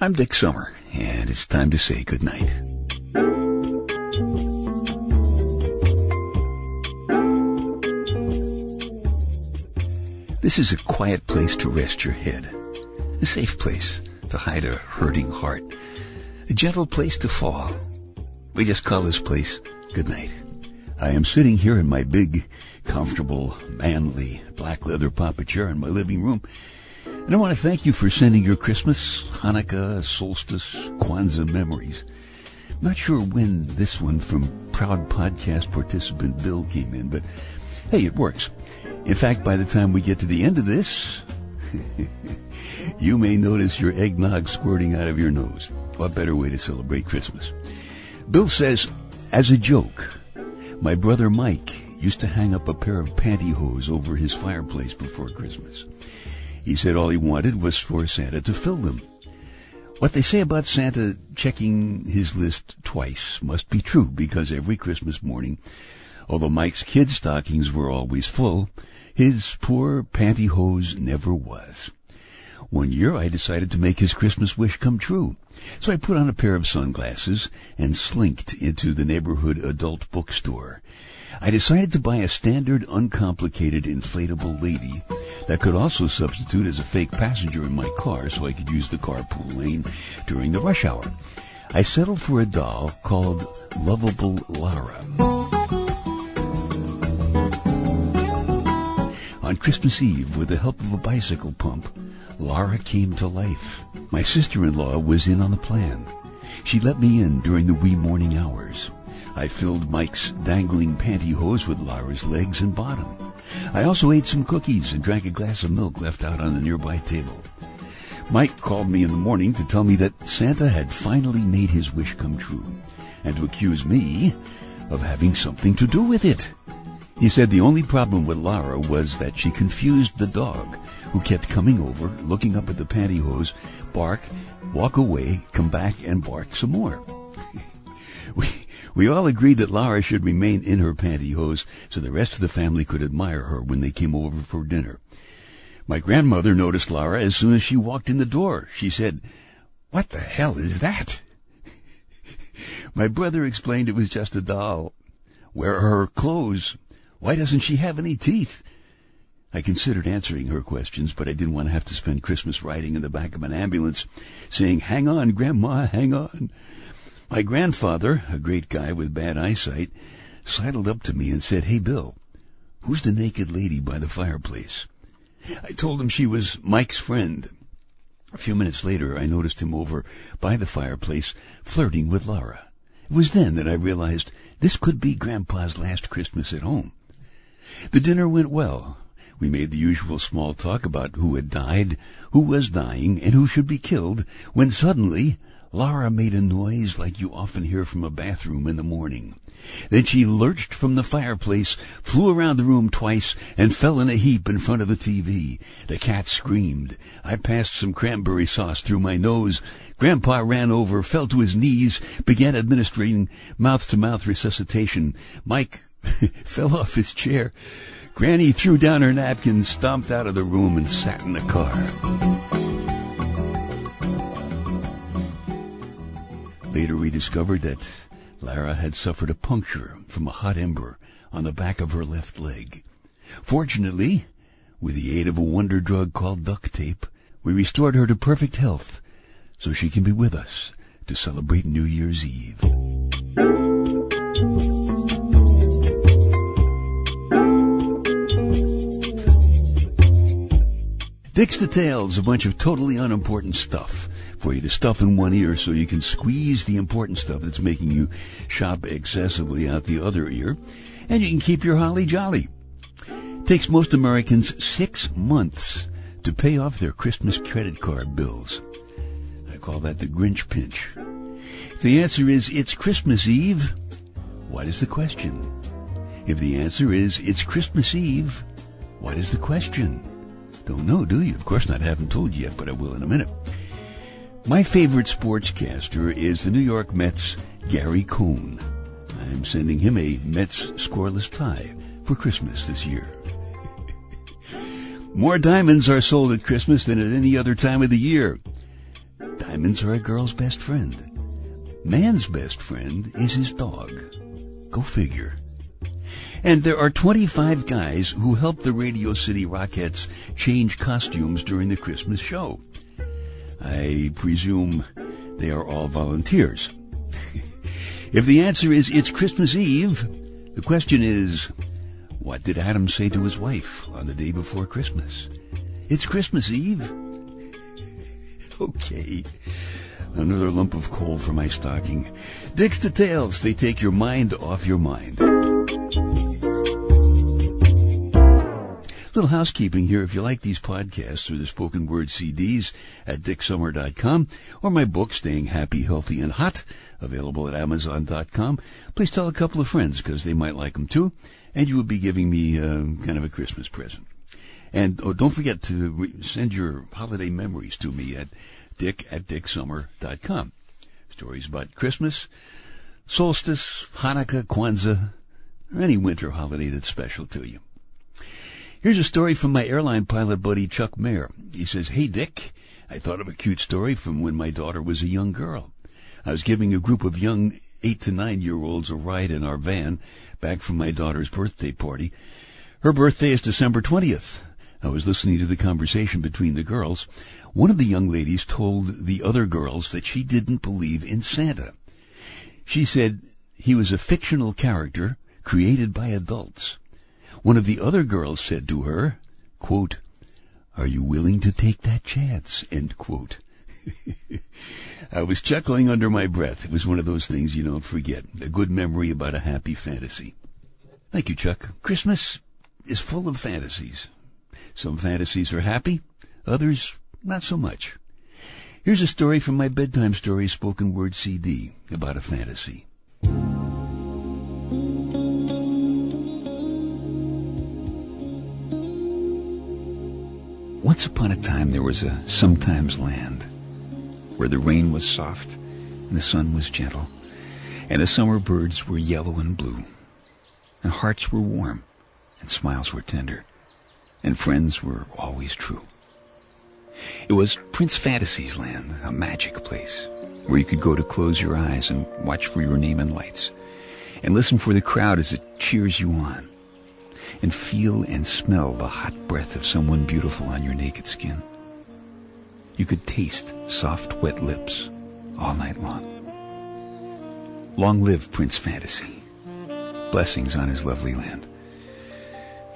I'm Dick Summer, and it's time to say goodnight. This is a quiet place to rest your head, a safe place to hide a hurting heart, a gentle place to fall. We just call this place goodnight. I am sitting here in my big, comfortable, manly, black leather papa chair in my living room, and I want to thank you for sending your Christmas, Hanukkah, solstice, Kwanzaa memories. Not sure when this one from proud podcast participant Bill came in, but hey, it works. In fact, by the time we get to the end of this, you may notice your eggnog squirting out of your nose. What better way to celebrate Christmas? Bill says, as a joke, my brother Mike used to hang up a pair of pantyhose over his fireplace before Christmas. He said all he wanted was for Santa to fill them. What they say about Santa checking his list twice must be true because every Christmas morning, although Mike's kid stockings were always full, his poor pantyhose never was. One year I decided to make his Christmas wish come true. So I put on a pair of sunglasses and slinked into the neighborhood adult bookstore. I decided to buy a standard uncomplicated inflatable lady that could also substitute as a fake passenger in my car so I could use the carpool lane during the rush hour. I settled for a doll called Lovable Lara. On Christmas Eve, with the help of a bicycle pump, Lara came to life. My sister-in-law was in on the plan. She let me in during the wee morning hours. I filled Mike's dangling pantyhose with Lara's legs and bottom. I also ate some cookies and drank a glass of milk left out on the nearby table. Mike called me in the morning to tell me that Santa had finally made his wish come true and to accuse me of having something to do with it. He said the only problem with Lara was that she confused the dog, who kept coming over, looking up at the pantyhose, bark, walk away, come back, and bark some more. we, we all agreed that Lara should remain in her pantyhose so the rest of the family could admire her when they came over for dinner. My grandmother noticed Lara as soon as she walked in the door. She said, What the hell is that? My brother explained it was just a doll. Where are her clothes? Why doesn't she have any teeth? I considered answering her questions, but I didn't want to have to spend Christmas riding in the back of an ambulance saying, hang on, Grandma, hang on. My grandfather, a great guy with bad eyesight, sidled up to me and said, Hey, Bill, who's the naked lady by the fireplace? I told him she was Mike's friend. A few minutes later, I noticed him over by the fireplace flirting with Laura. It was then that I realized this could be Grandpa's last Christmas at home. The dinner went well. We made the usual small talk about who had died, who was dying, and who should be killed, when suddenly Lara made a noise like you often hear from a bathroom in the morning. Then she lurched from the fireplace, flew around the room twice, and fell in a heap in front of the TV. The cat screamed. I passed some cranberry sauce through my nose. Grandpa ran over, fell to his knees, began administering mouth-to-mouth resuscitation. Mike fell off his chair. Granny threw down her napkin, stomped out of the room, and sat in the car. Later we discovered that Lara had suffered a puncture from a hot ember on the back of her left leg. Fortunately, with the aid of a wonder drug called duct tape, we restored her to perfect health so she can be with us to celebrate New Year's Eve. Dick's Details, a bunch of totally unimportant stuff for you to stuff in one ear so you can squeeze the important stuff that's making you shop excessively out the other ear, and you can keep your holly jolly. It takes most Americans six months to pay off their Christmas credit card bills. I call that the Grinch pinch. If the answer is it's Christmas Eve, what is the question? If the answer is it's Christmas Eve, what is the question? Don't know, do you? Of course not. Haven't told you yet, but I will in a minute. My favorite sportscaster is the New York Mets' Gary Cohen. I'm sending him a Mets scoreless tie for Christmas this year. More diamonds are sold at Christmas than at any other time of the year. Diamonds are a girl's best friend. Man's best friend is his dog. Go figure. And there are 25 guys who help the Radio City Rockettes change costumes during the Christmas show. I presume they are all volunteers. if the answer is it's Christmas Eve, the question is, what did Adam say to his wife on the day before Christmas? It's Christmas Eve. okay. Another lump of coal for my stocking. Dick's Details, they take your mind off your mind. Little housekeeping here. If you like these podcasts or the spoken word CDs at dicksummer.com or my book, Staying Happy, Healthy, and Hot, available at amazon.com, please tell a couple of friends because they might like them too, and you would be giving me uh, kind of a Christmas present. And oh, don't forget to re- send your holiday memories to me at dick at dicksummer.com. Stories about Christmas, solstice, Hanukkah, Kwanzaa, or any winter holiday that's special to you. Here's a story from my airline pilot buddy Chuck Mayer. He says, Hey Dick, I thought of a cute story from when my daughter was a young girl. I was giving a group of young eight to nine year olds a ride in our van back from my daughter's birthday party. Her birthday is December 20th. I was listening to the conversation between the girls. One of the young ladies told the other girls that she didn't believe in Santa. She said he was a fictional character created by adults. One of the other girls said to her, quote, Are you willing to take that chance? I was chuckling under my breath. It was one of those things you don't forget. A good memory about a happy fantasy. Thank you, Chuck. Christmas is full of fantasies. Some fantasies are happy, others not so much. Here's a story from my bedtime story spoken word CD about a fantasy. Once upon a time there was a sometimes land where the rain was soft and the sun was gentle and the summer birds were yellow and blue and hearts were warm and smiles were tender and friends were always true. It was Prince Fantasy's land, a magic place where you could go to close your eyes and watch for your name in lights and listen for the crowd as it cheers you on and feel and smell the hot breath of someone beautiful on your naked skin. You could taste soft, wet lips all night long. Long live Prince Fantasy. Blessings on his lovely land.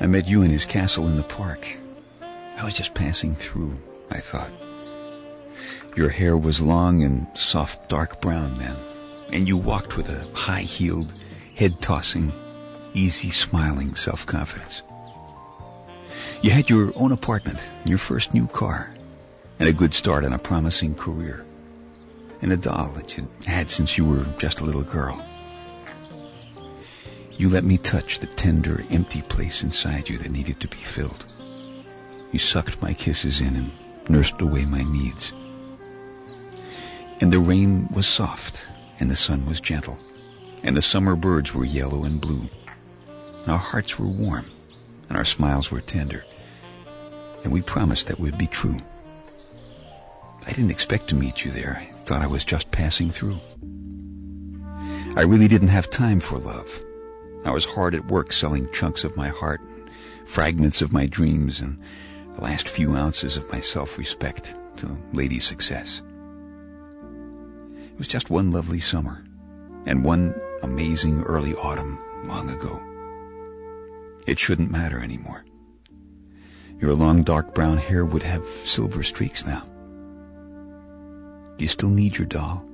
I met you in his castle in the park. I was just passing through, I thought. Your hair was long and soft dark brown then, and you walked with a high-heeled, head-tossing, easy smiling self-confidence. You had your own apartment, your first new car, and a good start on a promising career, and a doll that you'd had since you were just a little girl. You let me touch the tender, empty place inside you that needed to be filled. You sucked my kisses in and nursed away my needs. And the rain was soft, and the sun was gentle, and the summer birds were yellow and blue, and our hearts were warm, and our smiles were tender, and we promised that we would be true. I didn't expect to meet you there. I thought I was just passing through. I really didn't have time for love. I was hard at work selling chunks of my heart, fragments of my dreams, and the last few ounces of my self-respect to lady success. It was just one lovely summer and one amazing early autumn long ago. It shouldn't matter anymore. Your long dark brown hair would have silver streaks now. Do you still need your doll?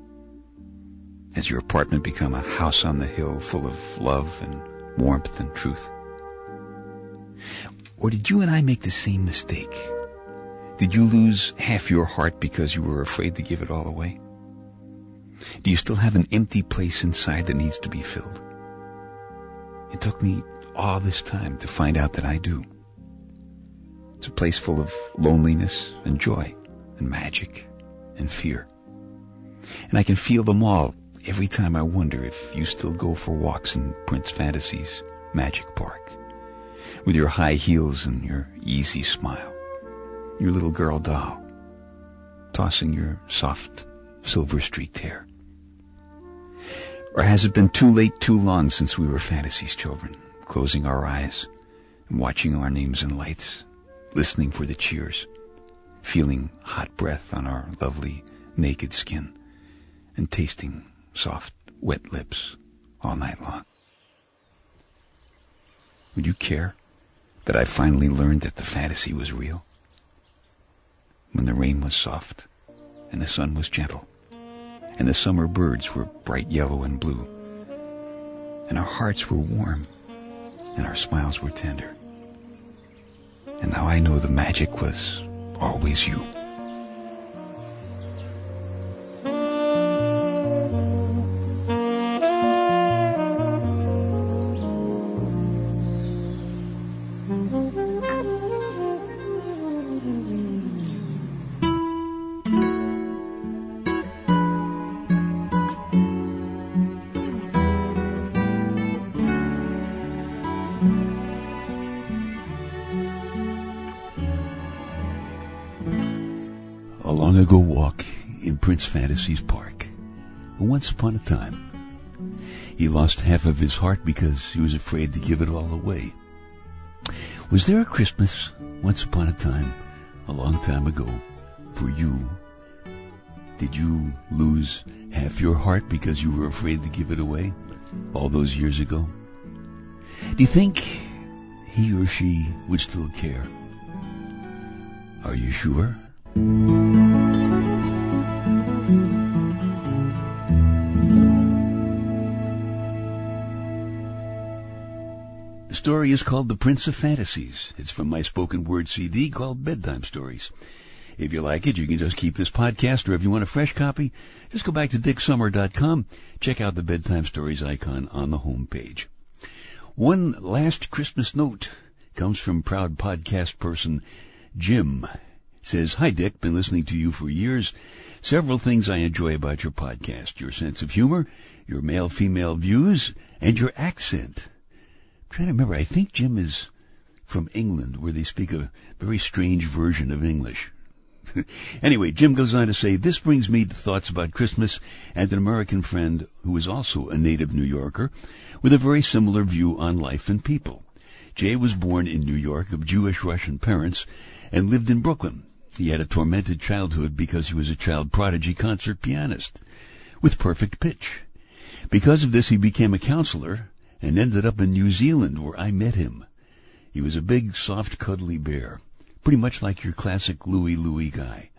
Has your apartment become a house on the hill full of love and warmth and truth? Or did you and I make the same mistake? Did you lose half your heart because you were afraid to give it all away? Do you still have an empty place inside that needs to be filled? It took me all this time to find out that I do. It's a place full of loneliness and joy and magic and fear. And I can feel them all every time I wonder if you still go for walks in Prince Fantasy's magic park with your high heels and your easy smile, your little girl doll. tossing your soft, silver-streaked hair? Or has it been too late, too long since we were fantasies children, closing our eyes and watching our names in lights, listening for the cheers, feeling hot breath on our lovely naked skin, and tasting soft, wet lips all night long? Would you care that I finally learned that the fantasy was real? When the rain was soft and the sun was gentle and the summer birds were bright yellow and blue and our hearts were warm and our smiles were tender. And now I know the magic was always you. Fantasy's park. Once upon a time, he lost half of his heart because he was afraid to give it all away. Was there a Christmas once upon a time, a long time ago, for you? Did you lose half your heart because you were afraid to give it away all those years ago? Do you think he or she would still care? Are you sure? The story is called The Prince of Fantasies. It's from my spoken word CD called Bedtime Stories. If you like it, you can just keep this podcast, or if you want a fresh copy, just go back to dicksummer.com, check out the Bedtime Stories icon on the home page. One last Christmas note comes from proud podcast person Jim. Says, Hi Dick, been listening to you for years. Several things I enjoy about your podcast. Your sense of humor, your male-female views, and your accent. Trying to remember, I think Jim is from England, where they speak a very strange version of English. anyway, Jim goes on to say, this brings me to thoughts about Christmas and an American friend who is also a native New Yorker with a very similar view on life and people. Jay was born in New York of Jewish Russian parents and lived in Brooklyn. He had a tormented childhood because he was a child prodigy concert pianist with perfect pitch. Because of this, he became a counselor and ended up in New Zealand where I met him. He was a big, soft, cuddly bear, pretty much like your classic Louie Louie guy.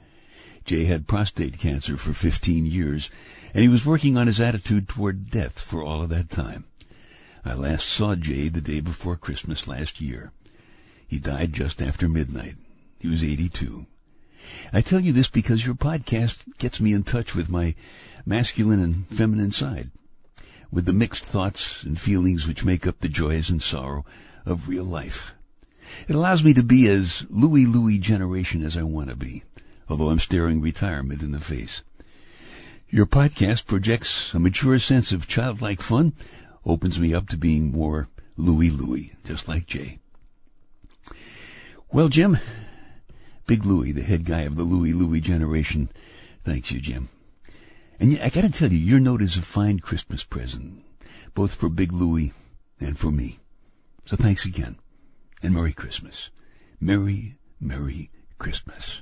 Jay had prostate cancer for 15 years, and he was working on his attitude toward death for all of that time. I last saw Jay the day before Christmas last year. He died just after midnight. He was 82. I tell you this because your podcast gets me in touch with my masculine and feminine side, with the mixed thoughts and feelings which make up the joys and sorrow of real life. It allows me to be as Louie Louie generation as I want to be, although I'm staring retirement in the face. Your podcast projects a mature sense of childlike fun, opens me up to being more Louie Louie, just like Jay. Well, Jim, Big Louie, the head guy of the Louie Louie generation, thanks you, Jim. And I gotta tell you, your note is a fine Christmas present, both for Big Louie and for me. So thanks again, and Merry Christmas. Merry, Merry Christmas.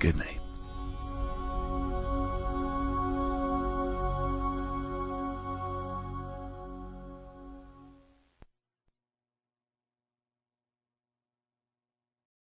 Good night.